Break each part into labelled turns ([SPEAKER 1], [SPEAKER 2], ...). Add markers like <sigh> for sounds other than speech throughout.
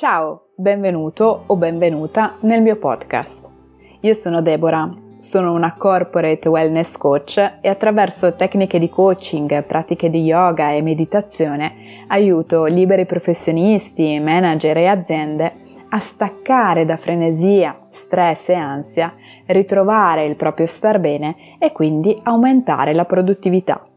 [SPEAKER 1] Ciao, benvenuto o benvenuta nel mio podcast. Io sono Deborah, sono una corporate wellness coach e attraverso tecniche di coaching, pratiche di yoga e meditazione aiuto liberi professionisti, manager e aziende a staccare da frenesia, stress e ansia, ritrovare il proprio star bene e quindi aumentare la produttività.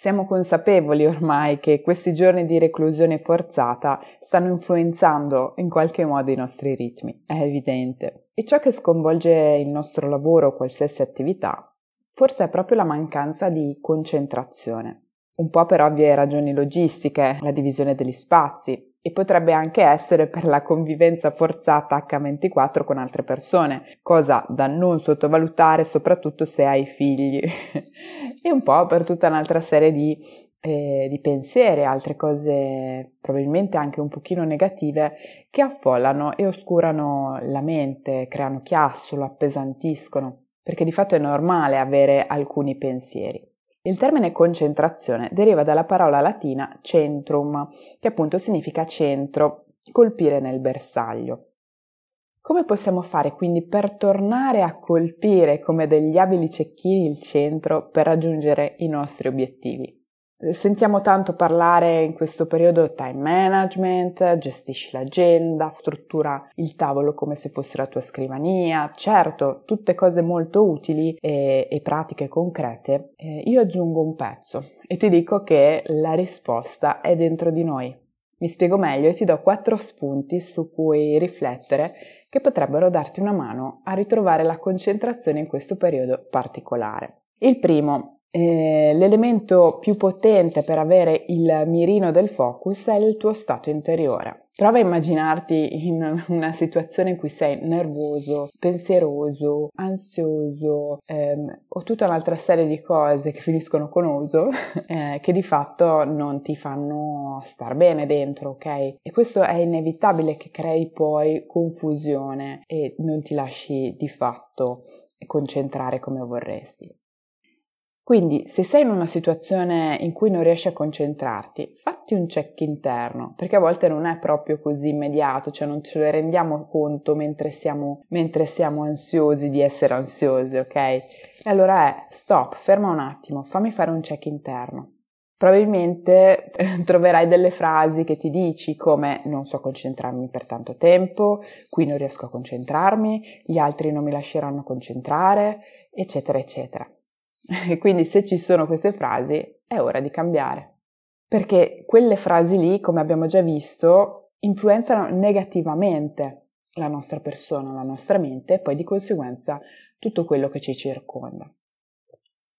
[SPEAKER 1] Siamo consapevoli ormai che questi giorni di reclusione forzata stanno influenzando in qualche modo i nostri ritmi, è evidente. E ciò che sconvolge il nostro lavoro o qualsiasi attività forse è proprio la mancanza di concentrazione. Un po' per ovvie ragioni logistiche, la divisione degli spazi, e potrebbe anche essere per la convivenza forzata H24 con altre persone, cosa da non sottovalutare soprattutto se hai figli, <laughs> e un po' per tutta un'altra serie di, eh, di pensieri, altre cose probabilmente anche un pochino negative che affollano e oscurano la mente, creano chiasso, lo appesantiscono, perché di fatto è normale avere alcuni pensieri. Il termine concentrazione deriva dalla parola latina centrum, che appunto significa centro, colpire nel bersaglio. Come possiamo fare quindi per tornare a colpire come degli abili cecchini il centro per raggiungere i nostri obiettivi? Sentiamo tanto parlare in questo periodo time management, gestisci l'agenda, struttura il tavolo come se fosse la tua scrivania, certo, tutte cose molto utili e, e pratiche concrete. Eh, io aggiungo un pezzo e ti dico che la risposta è dentro di noi. Mi spiego meglio e ti do quattro spunti su cui riflettere che potrebbero darti una mano a ritrovare la concentrazione in questo periodo particolare. Il primo, eh, l'elemento più potente per avere il mirino del focus è il tuo stato interiore. Prova a immaginarti in una situazione in cui sei nervoso, pensieroso, ansioso ehm, o tutta un'altra serie di cose che finiscono con oso <laughs> eh, che di fatto non ti fanno star bene dentro, ok? E questo è inevitabile che crei poi confusione e non ti lasci di fatto concentrare come vorresti. Quindi, se sei in una situazione in cui non riesci a concentrarti, fatti un check interno, perché a volte non è proprio così immediato, cioè non ce ne rendiamo conto mentre siamo, mentre siamo ansiosi di essere ansiosi, ok? E allora è stop, ferma un attimo, fammi fare un check interno. Probabilmente <laughs> troverai delle frasi che ti dici come non so concentrarmi per tanto tempo, qui non riesco a concentrarmi, gli altri non mi lasceranno concentrare, eccetera, eccetera. E <laughs> quindi se ci sono queste frasi è ora di cambiare. Perché quelle frasi lì, come abbiamo già visto, influenzano negativamente la nostra persona, la nostra mente e poi di conseguenza tutto quello che ci circonda.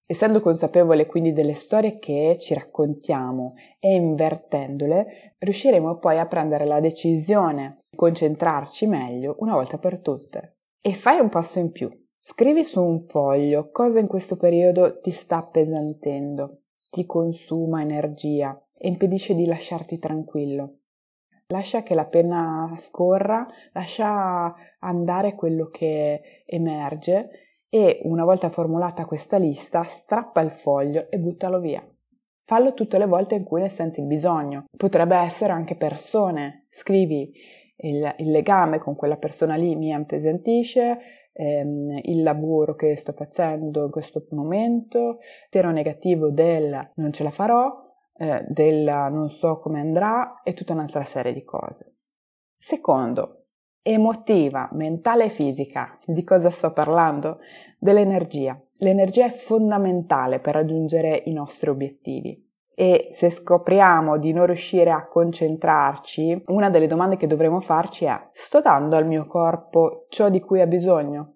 [SPEAKER 1] Essendo consapevole quindi delle storie che ci raccontiamo e invertendole, riusciremo poi a prendere la decisione di concentrarci meglio una volta per tutte. E fai un passo in più. Scrivi su un foglio cosa in questo periodo ti sta appesantendo, ti consuma energia e impedisce di lasciarti tranquillo. Lascia che la penna scorra, lascia andare quello che emerge e una volta formulata questa lista strappa il foglio e buttalo via. Fallo tutte le volte in cui ne senti il bisogno. Potrebbe essere anche persone. Scrivi il, il legame con quella persona lì mi appesantisce, ehm, il lavoro che sto facendo in questo momento, zero negativo del non ce la farò, eh, del non so come andrà e tutta un'altra serie di cose. Secondo, emotiva, mentale e fisica. Di cosa sto parlando? Dell'energia. L'energia è fondamentale per raggiungere i nostri obiettivi e se scopriamo di non riuscire a concentrarci, una delle domande che dovremo farci è sto dando al mio corpo ciò di cui ha bisogno?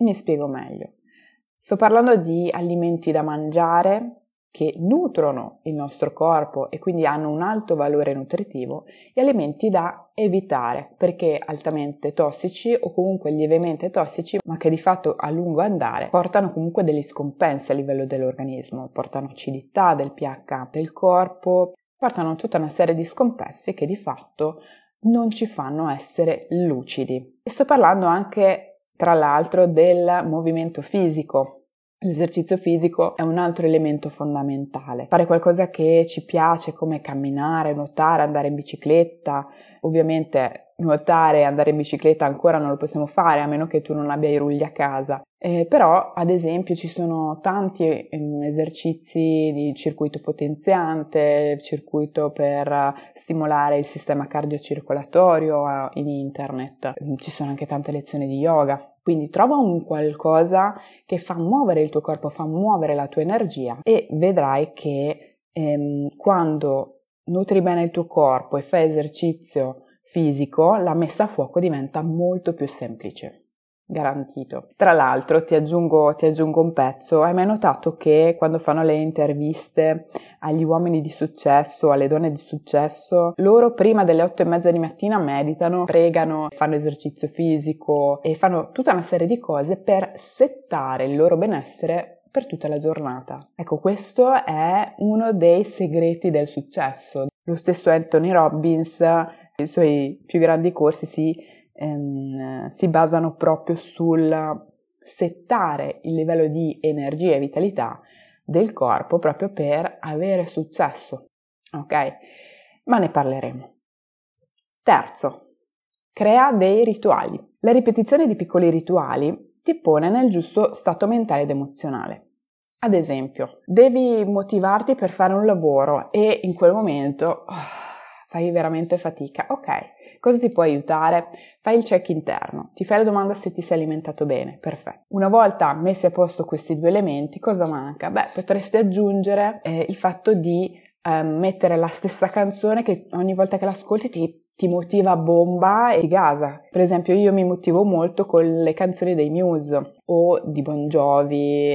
[SPEAKER 1] Mi spiego meglio. Sto parlando di alimenti da mangiare che nutrono il nostro corpo e quindi hanno un alto valore nutritivo e alimenti da evitare perché altamente tossici o comunque lievemente tossici ma che di fatto a lungo andare portano comunque degli scompensi a livello dell'organismo, portano acidità del pH del corpo, portano tutta una serie di scompensi che di fatto non ci fanno essere lucidi. E sto parlando anche tra l'altro del movimento fisico L'esercizio fisico è un altro elemento fondamentale. Fare qualcosa che ci piace come camminare, nuotare, andare in bicicletta. Ovviamente nuotare e andare in bicicletta ancora non lo possiamo fare a meno che tu non abbia i rulli a casa. Eh, però, ad esempio, ci sono tanti eh, esercizi di circuito potenziante, circuito per stimolare il sistema cardiocircolatorio eh, in internet. Ci sono anche tante lezioni di yoga. Quindi trova un qualcosa che fa muovere il tuo corpo, fa muovere la tua energia e vedrai che ehm, quando nutri bene il tuo corpo e fai esercizio fisico, la messa a fuoco diventa molto più semplice garantito. Tra l'altro ti aggiungo, ti aggiungo un pezzo, hai mai notato che quando fanno le interviste agli uomini di successo, alle donne di successo, loro prima delle otto e mezza di mattina meditano, pregano, fanno esercizio fisico e fanno tutta una serie di cose per settare il loro benessere per tutta la giornata. Ecco, questo è uno dei segreti del successo. Lo stesso Anthony Robbins, i suoi più grandi corsi si ehm, si basano proprio sul settare il livello di energia e vitalità del corpo proprio per avere successo. Ok? Ma ne parleremo. Terzo, crea dei rituali. La ripetizione di piccoli rituali ti pone nel giusto stato mentale ed emozionale. Ad esempio, devi motivarti per fare un lavoro e in quel momento oh, fai veramente fatica. Ok, Cosa ti può aiutare? Fai il check interno, ti fai la domanda se ti sei alimentato bene, perfetto. Una volta messi a posto questi due elementi, cosa manca? Beh, potresti aggiungere eh, il fatto di eh, mettere la stessa canzone che ogni volta che l'ascolti ti ti motiva a bomba e ti gasa. Per esempio io mi motivo molto con le canzoni dei Muse o di Bon Jovi,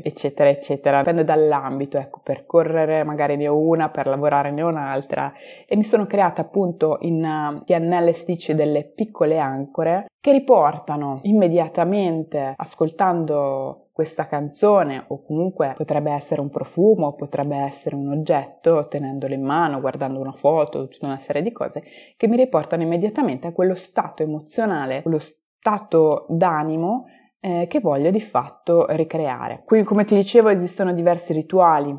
[SPEAKER 1] eccetera, eccetera. Dipende dall'ambito, ecco, per correre magari ne ho una, per lavorare ne ho un'altra e mi sono creata appunto in piannelle stitch delle piccole ancore che riportano immediatamente, ascoltando questa canzone o comunque potrebbe essere un profumo, potrebbe essere un oggetto, tenendolo in mano, guardando una foto, tutta una serie di cose che mi riportano immediatamente a quello stato emozionale, quello stato d'animo eh, che voglio di fatto ricreare. Quindi come ti dicevo esistono diversi rituali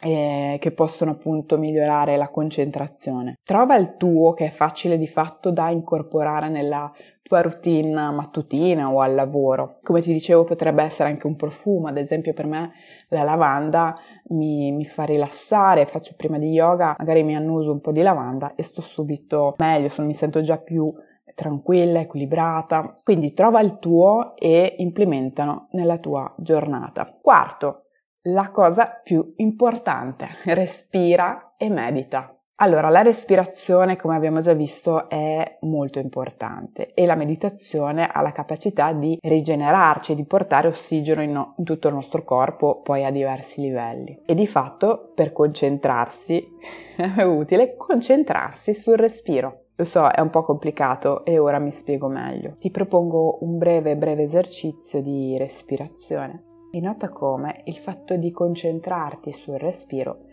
[SPEAKER 1] eh, che possono appunto migliorare la concentrazione. Trova il tuo che è facile di fatto da incorporare nella tua routine mattutina o al lavoro. Come ti dicevo potrebbe essere anche un profumo, ad esempio per me la lavanda mi, mi fa rilassare, faccio prima di yoga, magari mi annuso un po' di lavanda e sto subito meglio, sono, mi sento già più tranquilla, equilibrata. Quindi trova il tuo e implementano nella tua giornata. Quarto, la cosa più importante, respira e medita. Allora, la respirazione, come abbiamo già visto, è molto importante e la meditazione ha la capacità di rigenerarci, di portare ossigeno in, no- in, tutto il nostro corpo, poi a diversi livelli. E di fatto, per concentrarsi, è utile concentrarsi sul respiro. Lo so, è un po' complicato e ora mi spiego meglio. Ti propongo un breve, breve esercizio di respirazione e nota come il fatto di concentrarti sul respiro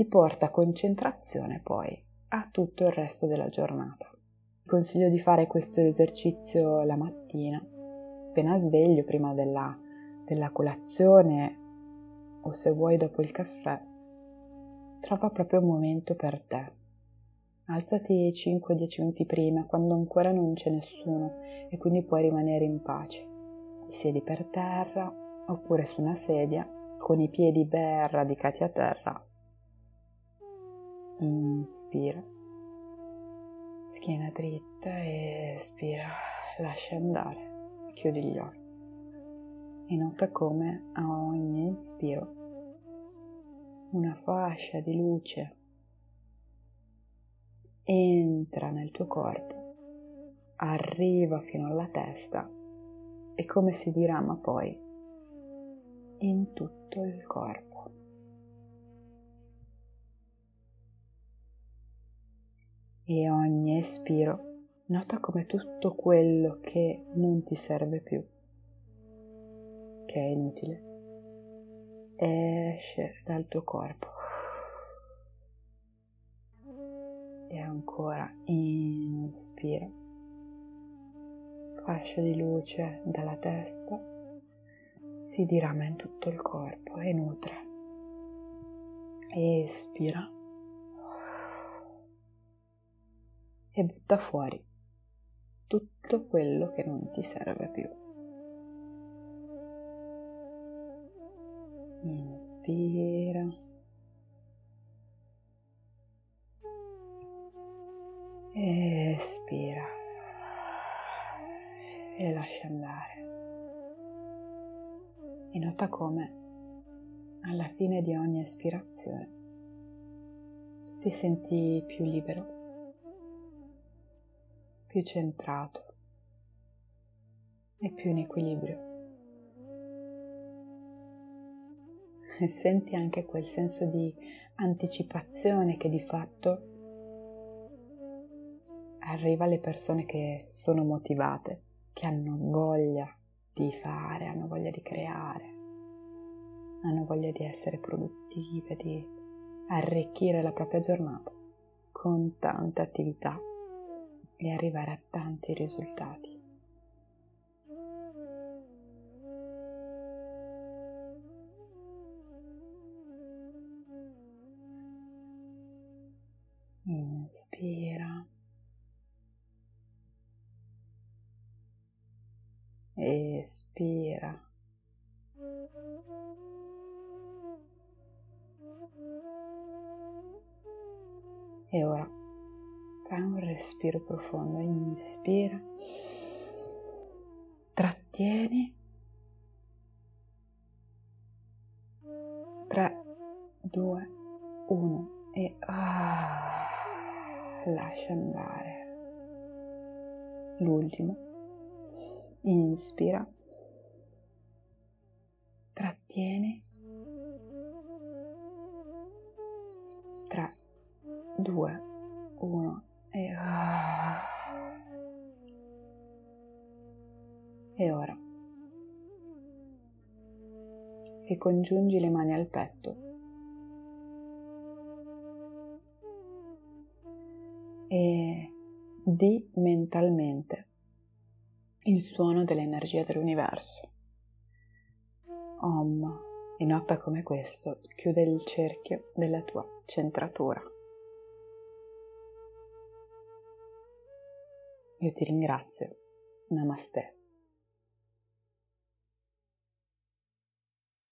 [SPEAKER 1] ti porta concentrazione poi a tutto il resto della giornata. Ti consiglio di fare questo esercizio la mattina, appena sveglio, prima della, della colazione o se vuoi dopo il caffè. Trova proprio un momento per te. Alzati 5-10 minuti prima, quando ancora non c'è nessuno e quindi puoi rimanere in pace. Ti siedi per terra oppure su una sedia con i piedi ben radicati a terra Inspira. Schiena dritta e espira. Lascia andare. Chiudi gli occhi. E nota come a ogni inspiro una fascia di luce entra nel tuo corpo, arriva fino alla testa e come si dirama poi in tutto il corpo. E ogni espiro nota come tutto quello che non ti serve più, che è inutile, esce dal tuo corpo. E ancora inspira, fascia di luce dalla testa si dirama in tutto il corpo e nutre. Espira e butta fuori tutto quello che non ti serve più. Inspira. Espira e lascia andare. E nota come alla fine di ogni espirazione ti senti più libero più centrato e più in equilibrio. E senti anche quel senso di anticipazione che di fatto arriva alle persone che sono motivate, che hanno voglia di fare, hanno voglia di creare, hanno voglia di essere produttive, di arricchire la propria giornata con tante attività e arrivare a tanti risultati. Inspira. Espira. E ora Fai un respiro profondo, inspira, trattieni. 3, 2, 1 e ah, lascia andare. L'ultimo. Inspira. Trattieni. 3, 2, E congiungi le mani al petto. E di mentalmente il suono dell'energia dell'universo. Om. E nota come questo chiude il cerchio della tua centratura. Io ti ringrazio. Namaste.